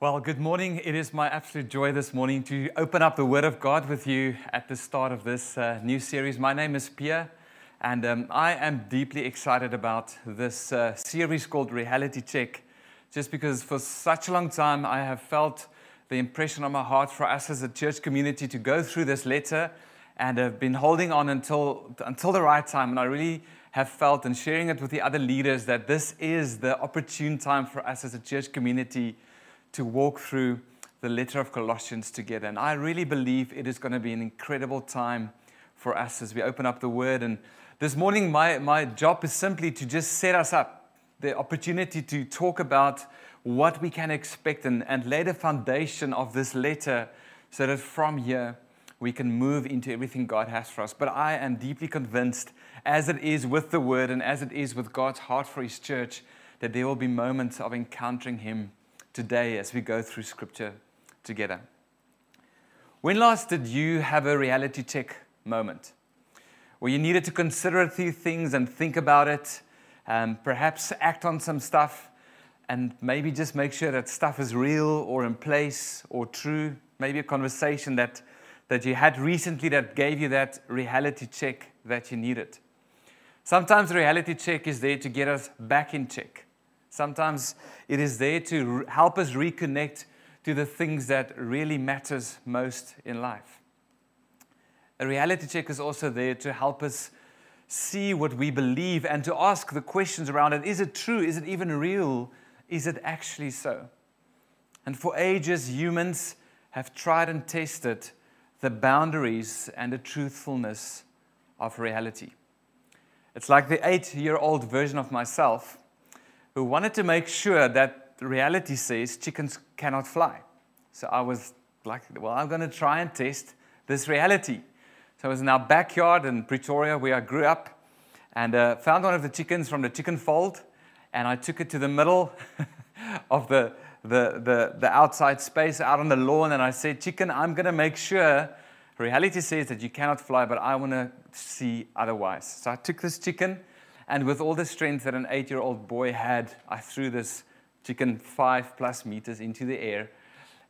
Well, good morning. It is my absolute joy this morning to open up the Word of God with you at the start of this uh, new series. My name is Pierre, and um, I am deeply excited about this uh, series called Reality Check, just because for such a long time I have felt the impression on my heart for us as a church community to go through this letter and have been holding on until, until the right time. And I really have felt and sharing it with the other leaders that this is the opportune time for us as a church community to walk through the letter of Colossians together. And I really believe it is going to be an incredible time for us as we open up the Word. And this morning, my, my job is simply to just set us up the opportunity to talk about what we can expect and, and lay the foundation of this letter so that from here we can move into everything God has for us. But I am deeply convinced, as it is with the Word and as it is with God's heart for His church, that there will be moments of encountering Him today as we go through scripture together. When last did you have a reality check moment where you needed to consider a few things and think about it, and perhaps act on some stuff, and maybe just make sure that stuff is real or in place or true? Maybe a conversation that, that you had recently that gave you that reality check that you needed. Sometimes reality check is there to get us back in check Sometimes it is there to help us reconnect to the things that really matters most in life. A reality check is also there to help us see what we believe and to ask the questions around it. Is it true? Is it even real? Is it actually so? And for ages, humans have tried and tested the boundaries and the truthfulness of reality. It's like the eight year old version of myself who wanted to make sure that reality says chickens cannot fly. So I was like, well, I'm going to try and test this reality. So I was in our backyard in Pretoria where I grew up and uh, found one of the chickens from the chicken fold and I took it to the middle of the, the, the, the outside space out on the lawn and I said, chicken, I'm going to make sure reality says that you cannot fly, but I want to see otherwise. So I took this chicken and with all the strength that an eight year old boy had, I threw this chicken five plus meters into the air.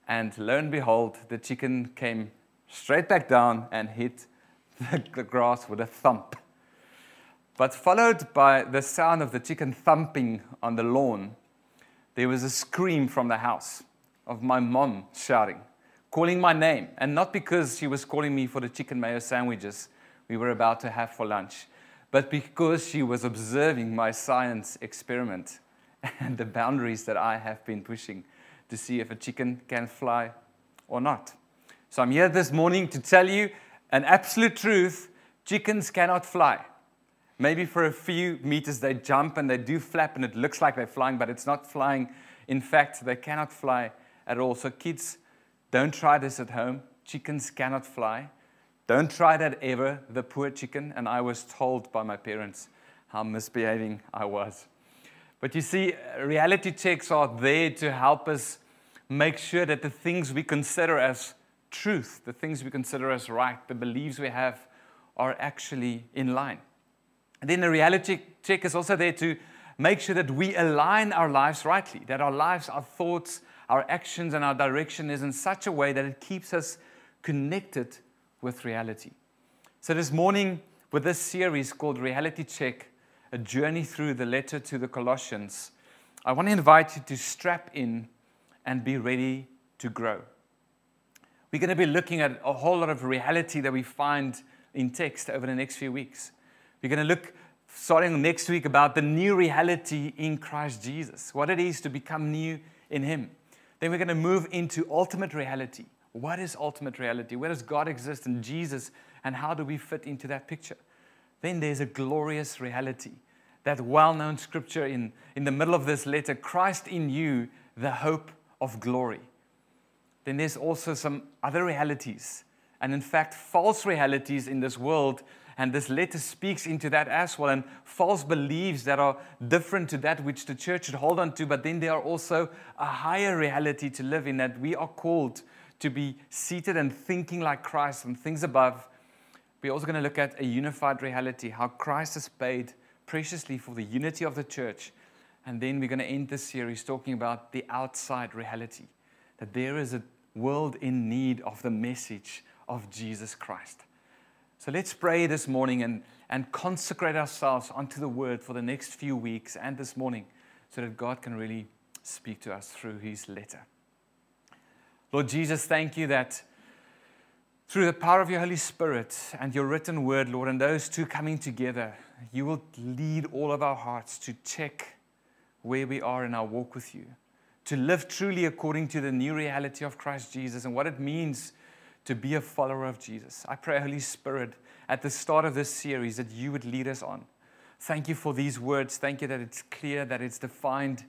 And lo and behold, the chicken came straight back down and hit the grass with a thump. But followed by the sound of the chicken thumping on the lawn, there was a scream from the house of my mom shouting, calling my name. And not because she was calling me for the chicken mayo sandwiches we were about to have for lunch but because she was observing my science experiment and the boundaries that I have been pushing to see if a chicken can fly or not. So I'm here this morning to tell you an absolute truth chickens cannot fly. Maybe for a few meters they jump and they do flap and it looks like they're flying, but it's not flying. In fact, they cannot fly at all. So, kids, don't try this at home. Chickens cannot fly. Don't try that ever, the poor chicken. And I was told by my parents how misbehaving I was. But you see, reality checks are there to help us make sure that the things we consider as truth, the things we consider as right, the beliefs we have are actually in line. And then the reality check is also there to make sure that we align our lives rightly, that our lives, our thoughts, our actions, and our direction is in such a way that it keeps us connected with reality. So, this morning, with this series called Reality Check, a journey through the letter to the Colossians, I want to invite you to strap in and be ready to grow. We're going to be looking at a whole lot of reality that we find in text over the next few weeks. We're going to look, starting next week, about the new reality in Christ Jesus, what it is to become new in Him. Then we're going to move into ultimate reality what is ultimate reality? Where does God exist in Jesus? And how do we fit into that picture? Then there's a glorious reality. That well known scripture in, in the middle of this letter Christ in you, the hope of glory. Then there's also some other realities, and in fact, false realities in this world. And this letter speaks into that as well, and false beliefs that are different to that which the church should hold on to. But then there are also a higher reality to live in that we are called to be seated and thinking like Christ and things above. We're also going to look at a unified reality, how Christ has paid preciously for the unity of the church. And then we're going to end this series talking about the outside reality, that there is a world in need of the message of Jesus Christ. So let's pray this morning and, and consecrate ourselves unto the word for the next few weeks and this morning so that God can really speak to us through his letter. Lord Jesus, thank you that through the power of your Holy Spirit and your written word, Lord, and those two coming together, you will lead all of our hearts to check where we are in our walk with you, to live truly according to the new reality of Christ Jesus and what it means to be a follower of Jesus. I pray, Holy Spirit, at the start of this series, that you would lead us on. Thank you for these words. Thank you that it's clear, that it's defined,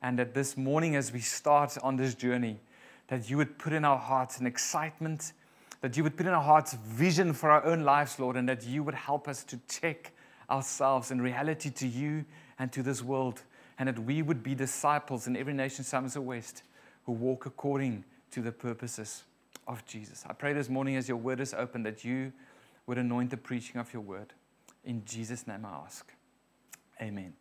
and that this morning, as we start on this journey, that you would put in our hearts an excitement, that you would put in our hearts vision for our own lives, Lord, and that you would help us to check ourselves in reality to you and to this world, and that we would be disciples in every nation, Somerset West, who walk according to the purposes of Jesus. I pray this morning as your word is open that you would anoint the preaching of your word. In Jesus' name I ask. Amen.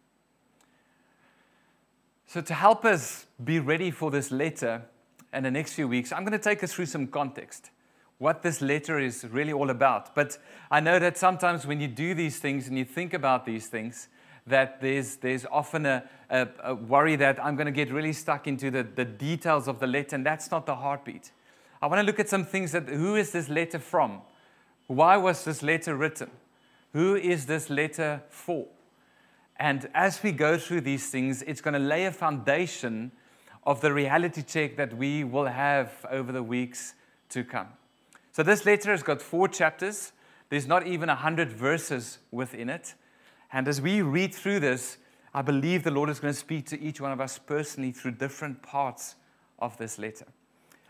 So, to help us be ready for this letter in the next few weeks, I'm going to take us through some context, what this letter is really all about. But I know that sometimes when you do these things and you think about these things, that there's, there's often a, a, a worry that I'm going to get really stuck into the, the details of the letter, and that's not the heartbeat. I want to look at some things that who is this letter from? Why was this letter written? Who is this letter for? And as we go through these things, it's going to lay a foundation of the reality check that we will have over the weeks to come. So, this letter has got four chapters. There's not even 100 verses within it. And as we read through this, I believe the Lord is going to speak to each one of us personally through different parts of this letter.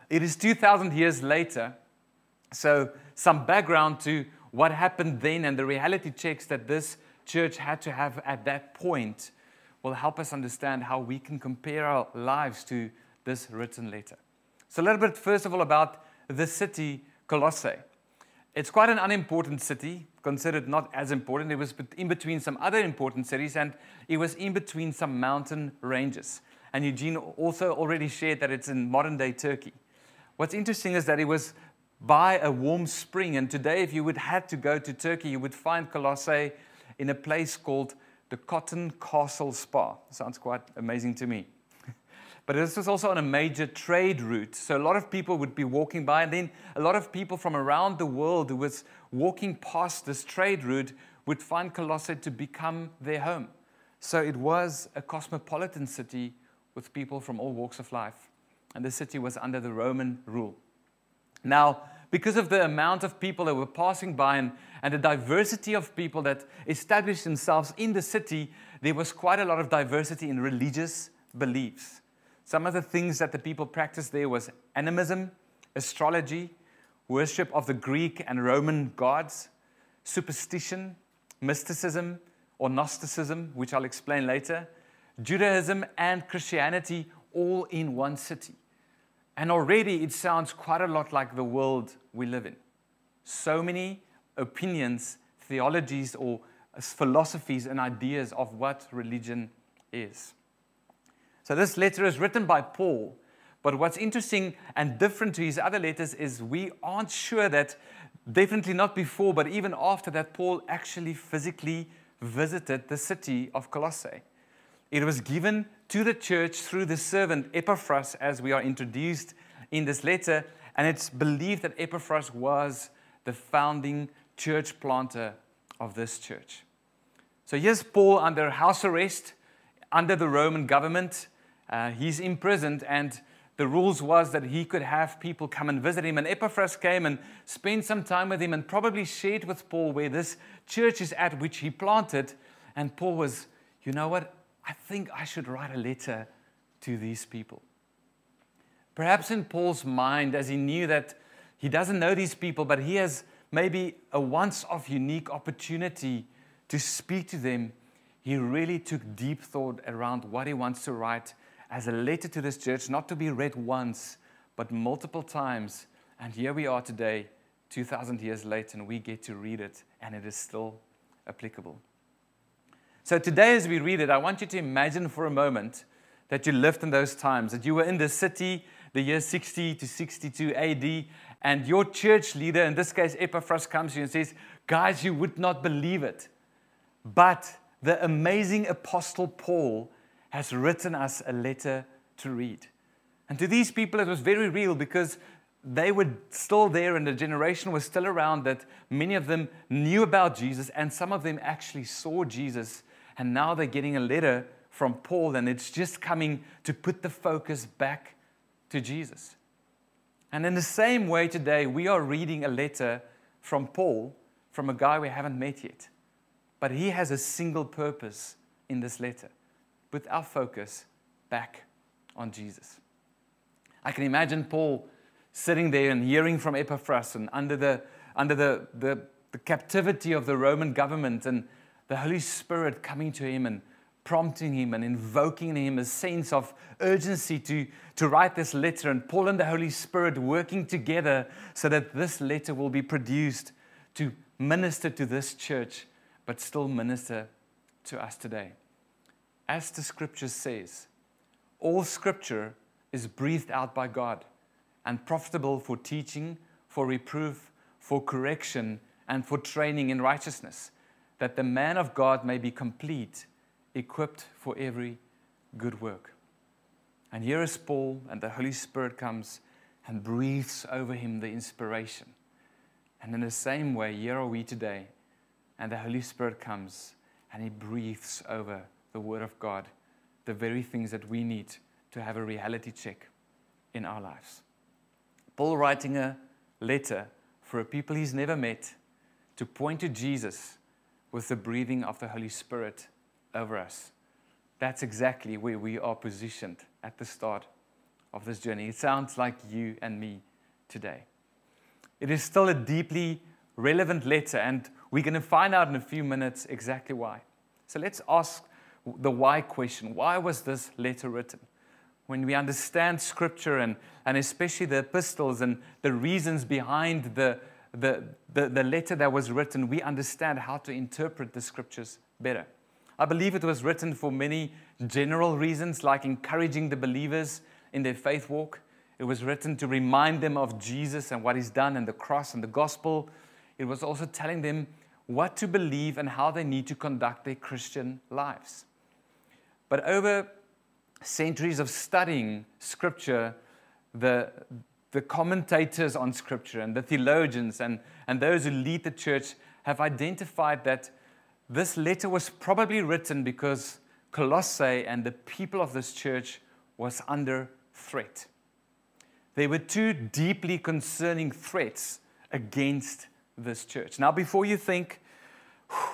It is 2,000 years later. So, some background to what happened then and the reality checks that this church had to have at that point will help us understand how we can compare our lives to this written letter. So, a little bit, first of all, about the city Colossae. It's quite an unimportant city, considered not as important. It was in between some other important cities, and it was in between some mountain ranges. And Eugene also already shared that it's in modern day Turkey. What's interesting is that it was by a warm spring. And today, if you would had to go to Turkey, you would find Colossae in a place called the Cotton Castle Spa. Sounds quite amazing to me. but this was also on a major trade route. So a lot of people would be walking by, and then a lot of people from around the world who was walking past this trade route would find Colossae to become their home. So it was a cosmopolitan city with people from all walks of life and the city was under the Roman rule. Now, because of the amount of people that were passing by and, and the diversity of people that established themselves in the city, there was quite a lot of diversity in religious beliefs. Some of the things that the people practiced there was animism, astrology, worship of the Greek and Roman gods, superstition, mysticism or Gnosticism, which I'll explain later, Judaism and Christianity all in one city. And already it sounds quite a lot like the world we live in. So many opinions, theologies, or philosophies and ideas of what religion is. So this letter is written by Paul. But what's interesting and different to his other letters is we aren't sure that, definitely not before, but even after that, Paul actually physically visited the city of Colossae. It was given to the church through the servant Epaphras, as we are introduced in this letter. And it's believed that Epaphras was the founding church planter of this church. So here's Paul under house arrest, under the Roman government. Uh, he's imprisoned, and the rules was that he could have people come and visit him. And Epaphras came and spent some time with him and probably shared with Paul where this church is at, which he planted. And Paul was, you know what? I think I should write a letter to these people. Perhaps in Paul's mind, as he knew that he doesn't know these people, but he has maybe a once off unique opportunity to speak to them, he really took deep thought around what he wants to write as a letter to this church, not to be read once, but multiple times. And here we are today, 2,000 years later, and we get to read it, and it is still applicable. So today, as we read it, I want you to imagine for a moment that you lived in those times, that you were in the city the year 60 to 62 AD, and your church leader, in this case Epaphras, comes to you and says, Guys, you would not believe it. But the amazing Apostle Paul has written us a letter to read. And to these people, it was very real because they were still there and the generation was still around that many of them knew about Jesus and some of them actually saw Jesus. And now they're getting a letter from Paul and it's just coming to put the focus back to Jesus. And in the same way, today we are reading a letter from Paul from a guy we haven't met yet. But he has a single purpose in this letter put our focus back on Jesus. I can imagine Paul sitting there and hearing from Epaphras and under the, under the, the, the captivity of the Roman government and the Holy Spirit coming to him and prompting him and invoking him a sense of urgency to, to write this letter, and Paul and the Holy Spirit working together so that this letter will be produced to minister to this church, but still minister to us today. As the scripture says, all scripture is breathed out by God and profitable for teaching, for reproof, for correction, and for training in righteousness, that the man of God may be complete, equipped for every good work. And here is Paul, and the Holy Spirit comes and breathes over him the inspiration. And in the same way, here are we today, and the Holy Spirit comes and he breathes over the Word of God, the very things that we need to have a reality check in our lives. Paul writing a letter for a people he's never met to point to Jesus with the breathing of the Holy Spirit over us. That's exactly where we are positioned at the start of this journey. It sounds like you and me today. It is still a deeply relevant letter, and we're going to find out in a few minutes exactly why. So let's ask the why question. Why was this letter written? when we understand Scripture and, and especially the epistles and the reasons behind the, the, the, the letter that was written, we understand how to interpret the Scriptures better. I believe it was written for many general reasons, like encouraging the believers in their faith walk. It was written to remind them of Jesus and what He's done and the cross and the gospel. It was also telling them what to believe and how they need to conduct their Christian lives. But over centuries of studying Scripture, the, the commentators on Scripture and the theologians and, and those who lead the church have identified that this letter was probably written because Colossae and the people of this church was under threat. There were two deeply concerning threats against this church. Now, before you think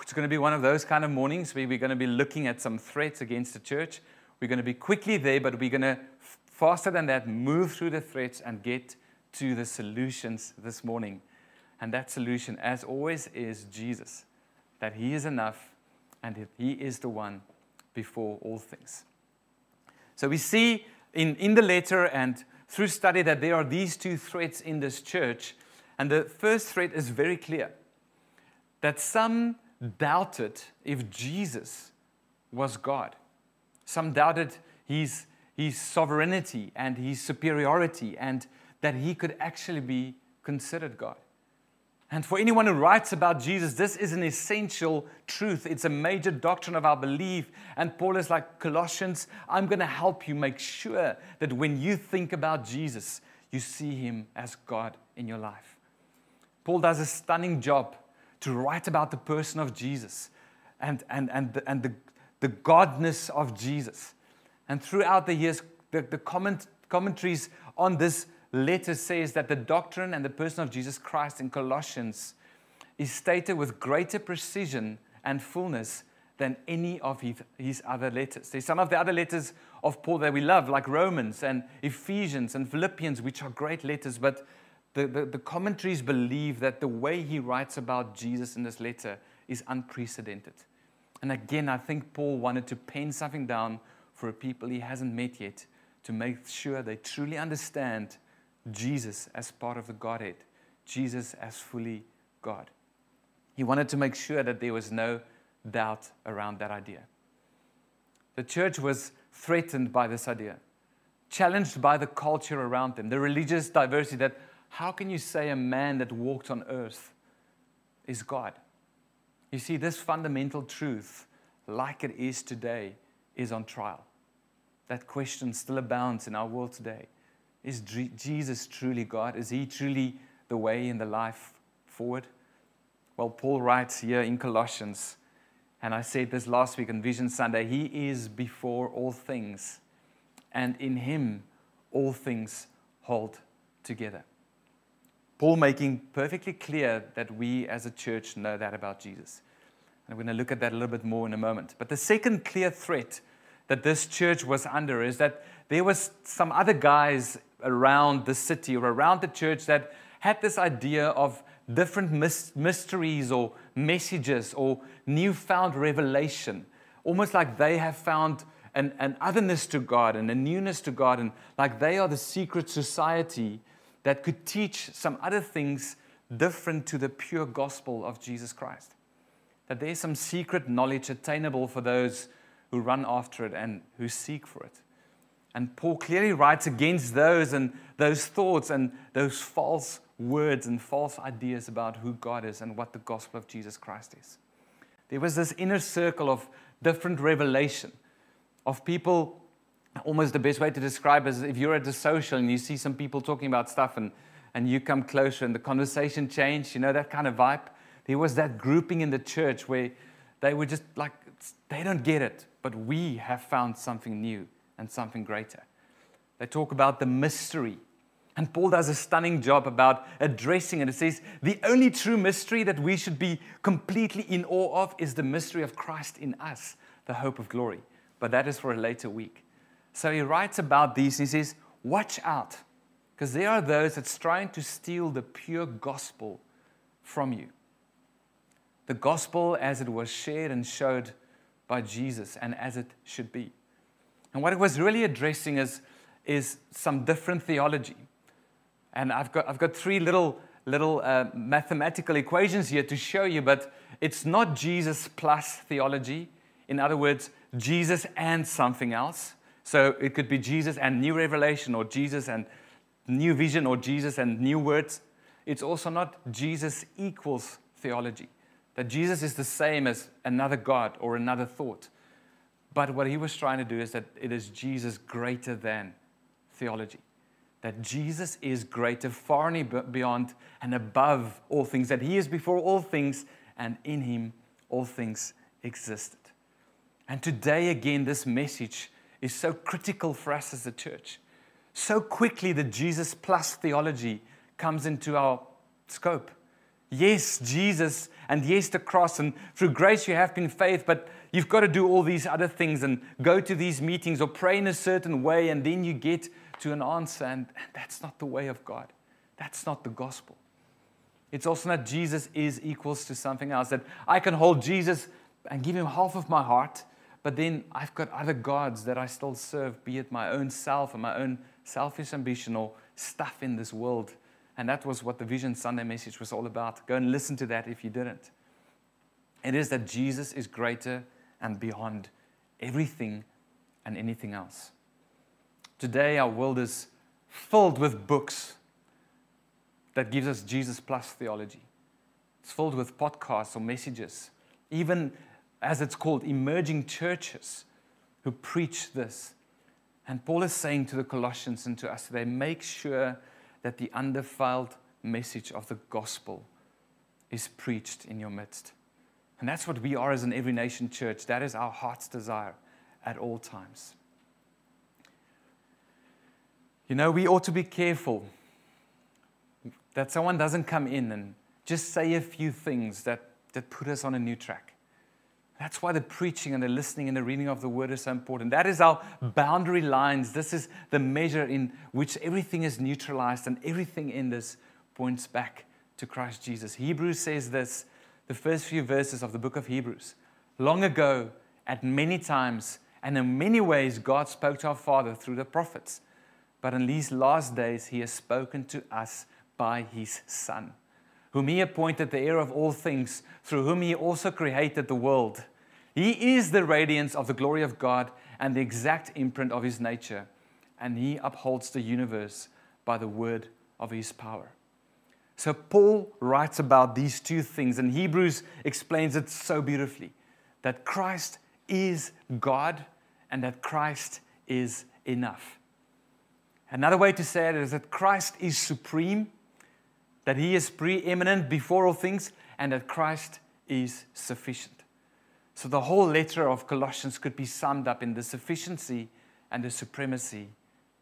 it's going to be one of those kind of mornings where we're going to be looking at some threats against the church, we're going to be quickly there, but we're going to, faster than that, move through the threats and get to the solutions this morning. And that solution, as always, is Jesus. That He is enough and He is the one before all things. So we see in, in the letter and through study that there are these two threats in this church. And the first threat is very clear that some doubted if Jesus was God. Some doubted his, his sovereignty and his superiority and that he could actually be considered God. And for anyone who writes about Jesus, this is an essential truth. It's a major doctrine of our belief. And Paul is like, Colossians, I'm going to help you make sure that when you think about Jesus, you see him as God in your life. Paul does a stunning job to write about the person of Jesus and, and, and, the, and the, the godness of Jesus. And throughout the years, the, the comment, commentaries on this letter says that the doctrine and the person of Jesus Christ in Colossians is stated with greater precision and fullness than any of his, his other letters. There's some of the other letters of Paul that we love, like Romans and Ephesians and Philippians, which are great letters, but the, the, the commentaries believe that the way he writes about Jesus in this letter is unprecedented. And again, I think Paul wanted to pen something down for a people he hasn't met yet to make sure they truly understand Jesus as part of the Godhead, Jesus as fully God. He wanted to make sure that there was no doubt around that idea. The church was threatened by this idea. challenged by the culture around them, the religious diversity that how can you say a man that walked on earth is God? You see, this fundamental truth, like it is today, is on trial. That question still abounds in our world today. Is Jesus truly God? Is he truly the way and the life forward? Well, Paul writes here in Colossians, and I said this last week on Vision Sunday He is before all things, and in Him all things hold together. Paul making perfectly clear that we as a church know that about Jesus. And we're going to look at that a little bit more in a moment. But the second clear threat that this church was under is that there was some other guys around the city or around the church that had this idea of different mysteries or messages or newfound revelation, almost like they have found an, an otherness to God and a newness to God, and like they are the secret society that could teach some other things different to the pure gospel of Jesus Christ. That there's some secret knowledge attainable for those who run after it and who seek for it. And Paul clearly writes against those and those thoughts and those false words and false ideas about who God is and what the gospel of Jesus Christ is. There was this inner circle of different revelation of people almost the best way to describe is if you're at a social and you see some people talking about stuff and, and you come closer and the conversation changed, you know, that kind of vibe. There was that grouping in the church where they were just like, they don't get it, but we have found something new and something greater. They talk about the mystery. And Paul does a stunning job about addressing it. It says, the only true mystery that we should be completely in awe of is the mystery of Christ in us, the hope of glory. But that is for a later week. So he writes about these he says, Watch out, because there are those that's trying to steal the pure gospel from you. The gospel as it was shared and showed by Jesus and as it should be. And what it was really addressing is, is some different theology. And I've got, I've got three little, little uh, mathematical equations here to show you, but it's not Jesus plus theology. In other words, Jesus and something else. So it could be Jesus and new revelation, or Jesus and new vision, or Jesus and new words. It's also not Jesus equals theology, that Jesus is the same as another God or another thought. But what he was trying to do is that it is Jesus greater than theology. That Jesus is greater, far and beyond and above all things, that he is before all things, and in him all things existed. And today, again, this message is so critical for us as a church. So quickly, the Jesus plus theology comes into our scope. Yes, Jesus, and yes, the cross, and through grace you have been faith, but you've got to do all these other things and go to these meetings or pray in a certain way, and then you get to an answer. And that's not the way of God. That's not the gospel. It's also not Jesus is equals to something else. That I can hold Jesus and give him half of my heart, but then I've got other gods that I still serve, be it my own self and my own selfish ambition or stuff in this world. And that was what the Vision Sunday message was all about. Go and listen to that if you didn't. It is that Jesus is greater and beyond everything and anything else. Today, our world is filled with books that gives us Jesus plus theology. It's filled with podcasts or messages, even as it's called, emerging churches who preach this. And Paul is saying to the Colossians and to us today make sure that the undefiled message of the gospel is preached in your midst. And that's what we are as an every nation church. That is our heart's desire at all times. You know, we ought to be careful that someone doesn't come in and just say a few things that, that put us on a new track. That's why the preaching and the listening and the reading of the word is so important. That is our boundary lines. This is the measure in which everything is neutralized and everything in this points back to Christ Jesus. Hebrews says this, the first few verses of the book of Hebrews. Long ago, at many times, and in many ways, God spoke to our Father through the prophets. But in these last days, He has spoken to us by His Son whom he appointed the heir of all things, through whom he also created the world. He is the radiance of the glory of God and the exact imprint of his nature, and he upholds the universe by the word of his power. So, Paul writes about these two things, and Hebrews explains it so beautifully that Christ is God and that Christ is enough. Another way to say it is that Christ is supreme, that he is preeminent before all things, and that Christ is sufficient. So the whole letter of Colossians could be summed up in the sufficiency and the supremacy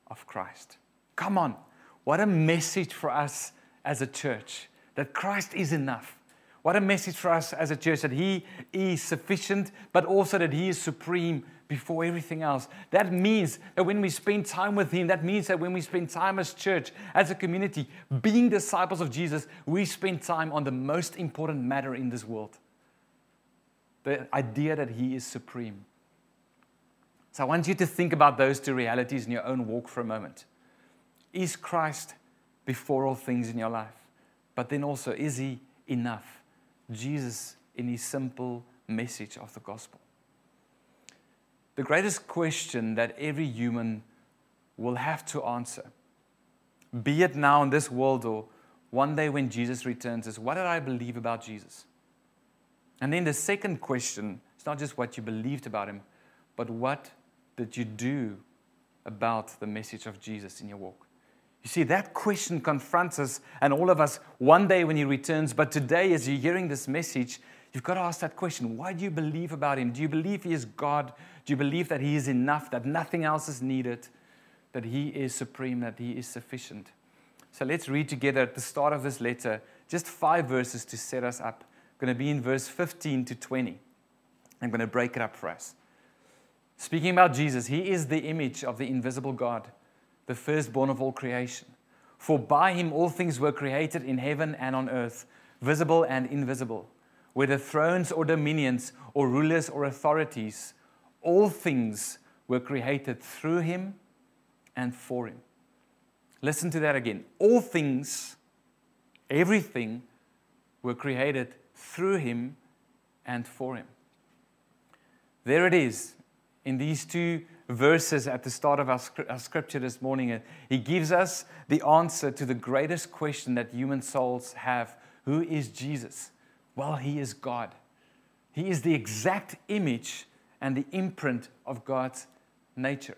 of Christ. Come on, what a message for us as a church that Christ is enough. What a message for us as a church that He is sufficient, but also that He is supreme before everything else. That means that when we spend time with Him, that means that when we spend time as church, as a community, being disciples of Jesus, we spend time on the most important matter in this world the idea that He is supreme. So I want you to think about those two realities in your own walk for a moment. Is Christ before all things in your life? But then also, is He enough? Jesus in His simple message of the gospel. The greatest question that every human will have to answer, be it now in this world or one day when Jesus returns, is what did I believe about Jesus? And then the second question it's not just what you believed about him, but what did you do about the message of Jesus in your walk? You see, that question confronts us and all of us one day when he returns. But today, as you're hearing this message, you've got to ask that question Why do you believe about him? Do you believe he is God? Do you believe that he is enough, that nothing else is needed, that he is supreme, that he is sufficient? So let's read together at the start of this letter just five verses to set us up I'm going to be in verse 15 to 20. I'm going to break it up for us. Speaking about Jesus, he is the image of the invisible God, the firstborn of all creation. For by him all things were created in heaven and on earth, visible and invisible, whether thrones or dominions or rulers or authorities, all things were created through him and for him. Listen to that again. All things, everything, were created through him and for him. There it is in these two verses at the start of our, our, scripture this morning. He gives us the answer to the greatest question that human souls have Who is Jesus? Well, he is God. He is the exact image and the imprint of God's nature.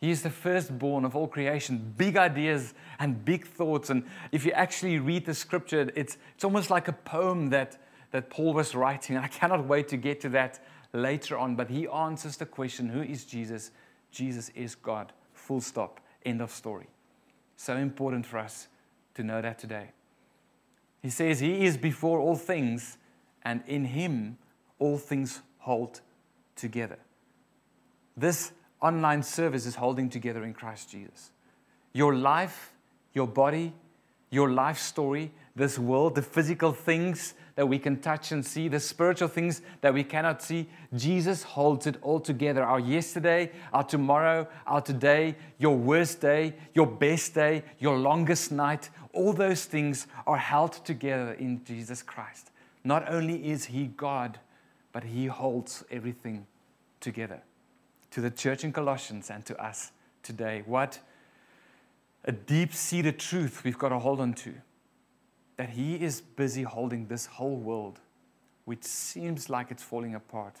He is the firstborn of all creation, big ideas and big thoughts. And if you actually read the scripture, it's, it's almost like a poem that that Paul was writing. I cannot wait to get to that later on. But he answers the question who is Jesus? Jesus is God. Full stop. End of story. So important for us to know that today. He says, He is before all things, and in Him all things hold together. This online service is holding together in Christ Jesus. Your life, your body, your life story, this world, the physical things that we can touch and see, the spiritual things that we cannot see. Jesus holds it all together. Our yesterday, our tomorrow, our today, your worst day, your best day, your longest night, all those things are held together in Jesus Christ. Not only is He God, but He holds everything together. To the church in Colossians and to us today, what a deep seated truth we've got to hold on to that He is busy holding this whole world, which seems like it's falling apart,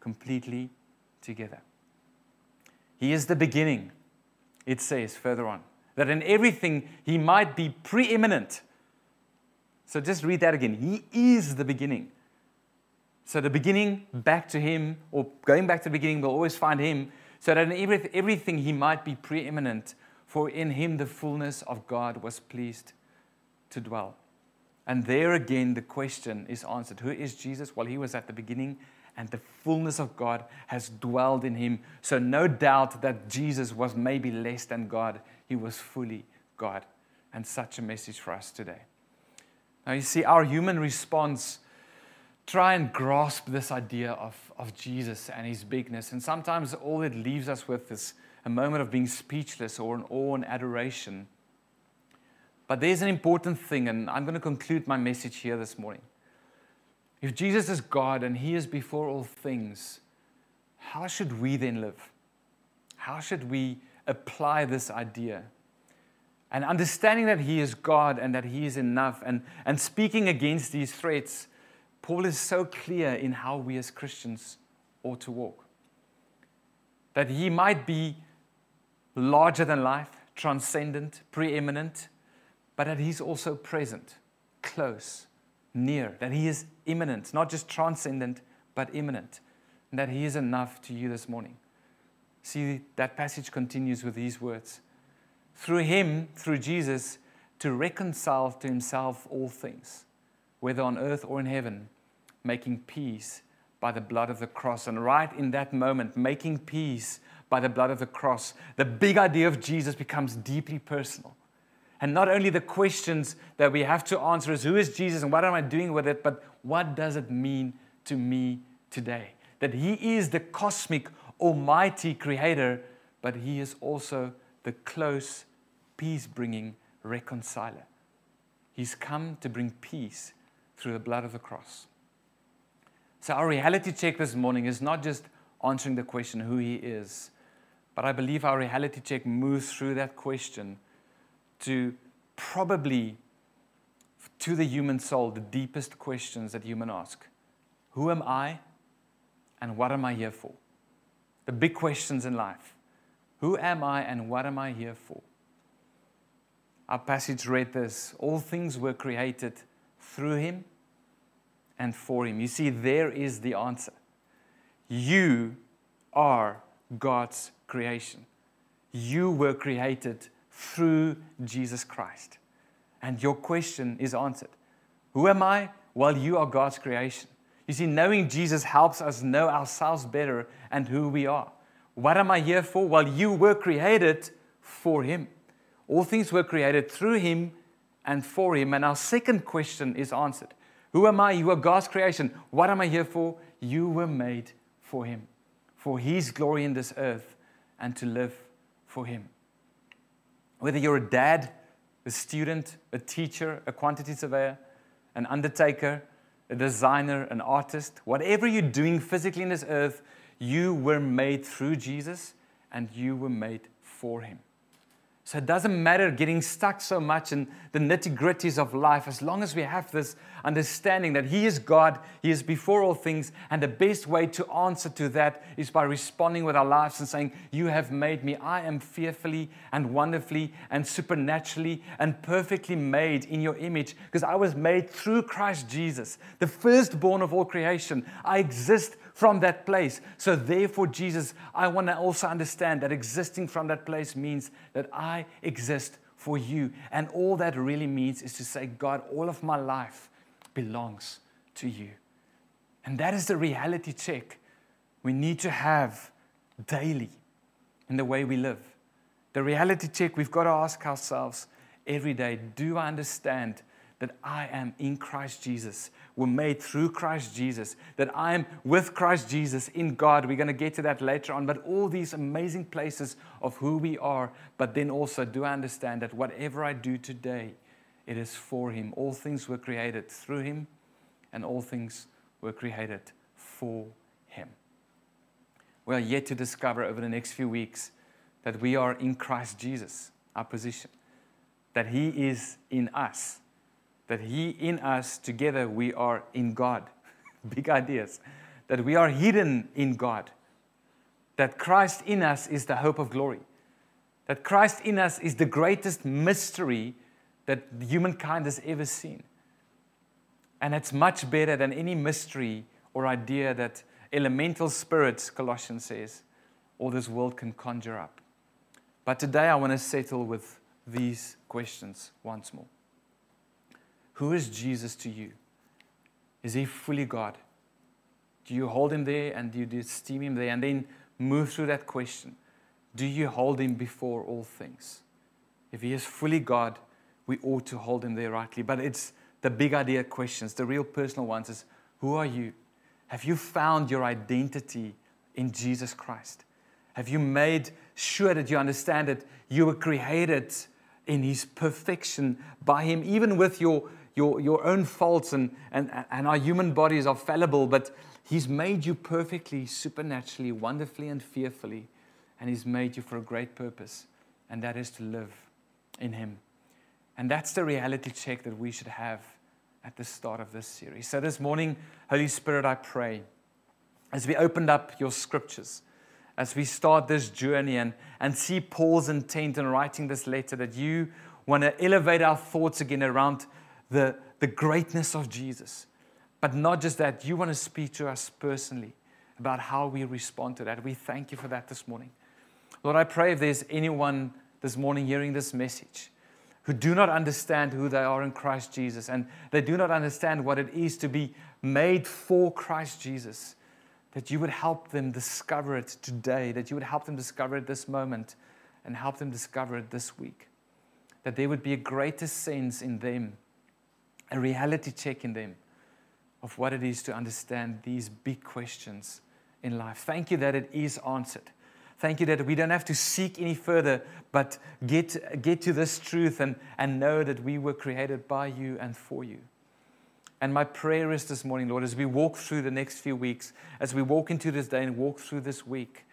completely together. He is the beginning, it says further on, that in everything He might be preeminent. So just read that again. He is the beginning. So the beginning back to Him, or going back to the beginning, we'll always find Him, so that in everything He might be preeminent, for in Him the fullness of God was pleased to dwell. And there again, the question is answered Who is Jesus? Well, he was at the beginning, and the fullness of God has dwelled in him. So, no doubt that Jesus was maybe less than God, he was fully God. And such a message for us today. Now, you see, our human response try and grasp this idea of, of Jesus and his bigness. And sometimes all it leaves us with is a moment of being speechless or an awe and adoration but there's an important thing, and I'm going to conclude my message here this morning. If Jesus is God and He is before all things, how should we then live? How should we apply this idea. And understanding that He is God and that He is enough, and, and speaking against these threats, Paul is so clear in how we as Christians ought to walk. That He might be larger than life, transcendent, preeminent, but that He's also present, close, near, that He is immanent, not just transcendent, but immanent, and that He is enough to you this morning. See, that passage continues with these words Through Him, through Jesus, to reconcile to Himself all things, whether on earth or in heaven, making peace by the blood of the cross. And right in that moment, making peace by the blood of the cross, the big idea of Jesus becomes deeply personal. And not only the questions that we have to answer is who is Jesus and what am I doing with it, but what does it mean to me today? That He is the cosmic, almighty creator, but He is also the close, peace bringing reconciler. He's come to bring peace through the blood of the cross. So, our reality check this morning is not just answering the question who He is, but I believe our reality check moves through that question to probably, to the human soul, the deepest questions that human ask Who am I and what am I here for? The big questions in life. Who am I and what am I here for? Our passage read this All things were created through him and for him. You see, there is the answer. You are God's creation. You were created through Jesus Christ. And your question is answered. Who am I? Well, you are God's creation. You see, knowing Jesus helps us know ourselves better and who we are. What am I here for? Well, you were created for Him. All things were created through Him and for Him. And our second question is answered Who am I? You are God's creation. What am I here for? You were made for Him, for His glory in this earth and to live for Him. Whether you're a dad, a student, a teacher, a quantity surveyor, an undertaker, a designer, an artist, whatever you're doing physically in this earth, you were made through Jesus and you were made for Him. So it doesn't matter getting stuck so much in the nitty gritties of life as long as we have this understanding that He is God, He is before all things, and the best way to answer to that is by responding with our lives and saying, You have made me. I am fearfully and wonderfully and supernaturally and perfectly made in your image because I was made through Christ Jesus, the firstborn of all creation. I exist from that place. So, therefore, Jesus, I want to also understand that existing from that place means that I exist for you. And all that really means is to say, God, all of my life belongs to you. And that is the reality check we need to have daily in the way we live. The reality check we've got to ask ourselves every day do I understand that I am in Christ Jesus. We're made through Christ Jesus, that I am with Christ Jesus in God. We're going to get to that later on, but all these amazing places of who we are. But then also, do I understand that whatever I do today, it is for Him? All things were created through Him, and all things were created for Him. We are yet to discover over the next few weeks that we are in Christ Jesus, our position, that He is in us that He in us, together we are in God. Big ideas. That we are hidden in God. That Christ in us is the hope of glory. That Christ in us is the greatest mystery that humankind has ever seen. And it's much better than any mystery or idea that elemental spirits, Colossians says, or this world can conjure up. But today I want to settle with these questions once more. Who is Jesus to you? Is he fully God? Do you hold him there and do you esteem him there? And then move through that question Do you hold him before all things? If he is fully God, we ought to hold him there rightly. But it's the big idea questions, the real personal ones is Who are you? Have you found your identity in Jesus Christ? Have you made sure that you understand that you were created in his perfection by him, even with your your, your own faults, and, and, and our human bodies are fallible, but He's made you perfectly, supernaturally, wonderfully, and fearfully. and He's made you for a great purpose, and that is to live in Him. And that's the reality check that we should have at the start of this series. So this morning, Holy Spirit, I pray, as we opened up your scriptures, as we start this journey and, and see Paul's intent in writing this letter, that you want to elevate our thoughts again around the, the greatness of Jesus. But not just that, you want to speak to us personally about how we respond to that. We thank you for that this morning. Lord, I pray if there's anyone this morning hearing this message who do not understand who they are in Christ Jesus and they do not understand what it is to be made for Christ Jesus, that you would help them discover it today, that you would help them discover it this moment, and help them discover it this week. That there would be a greater sense in them, a reality check in them of what it is to understand these big questions in life. Thank you that it is answered. Thank you that we don't have to seek any further, but get, get to this truth and, and know that we were created by you and for you. And my prayer is this morning, Lord, as we walk through the next few weeks, as we walk into this day and walk through this week,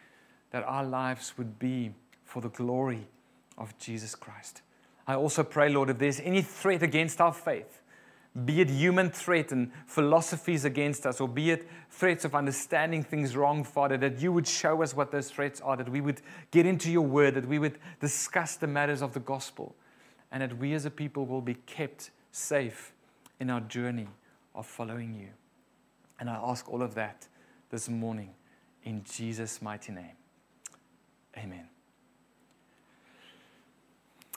that our lives would be for the glory of Jesus Christ. I also pray, Lord, if there's any threat against our faith, be it human threat and philosophies against us, or be it threats of understanding things wrong, Father, that you would show us what those threats are, that we would get into your word, that we would discuss the matters of the gospel, and that we as a people will be kept safe in our journey of following you. And I ask all of that this morning in Jesus' mighty name. Amen.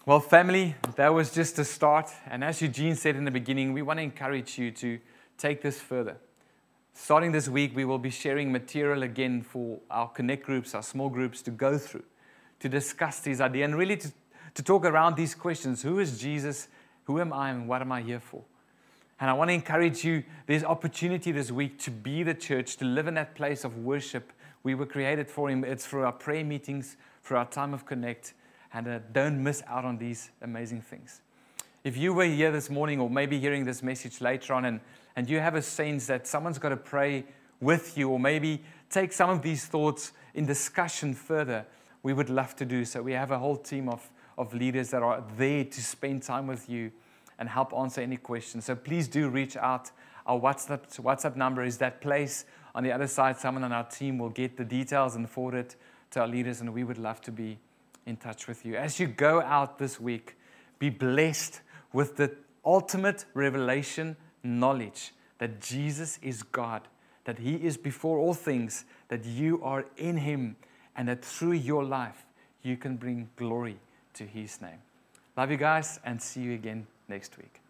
Well, family, that was just a start. And as Eugene said in the beginning, we want to encourage you to take this further. Starting this week, we will be sharing material again for our connect groups, our small groups to go through, to discuss these ideas, and really to, to talk around these questions Who is Jesus? Who am I? And what am I here for? And I want to encourage you there's opportunity this week to be the church, to live in that place of worship we were created for Him. It's through our prayer meetings, through our time of connect and uh, don't miss out on these amazing things. If you were here this morning or maybe hearing this message later on and, and you have a sense that someone's got to pray with you or maybe take some of these thoughts in discussion further, we would love to do so. We have a whole team of, of leaders that are there to spend time with you and help answer any questions. So please do reach out. Our WhatsApp, WhatsApp number is that place. On the other side, someone on our team will get the details and forward it to our leaders, and we would love to be in touch with you. As you go out this week, be blessed with the ultimate revelation knowledge that Jesus is God, that He is before all things, that you are in Him, and that through your life you can bring glory to His name. Love you guys, and see you again next week.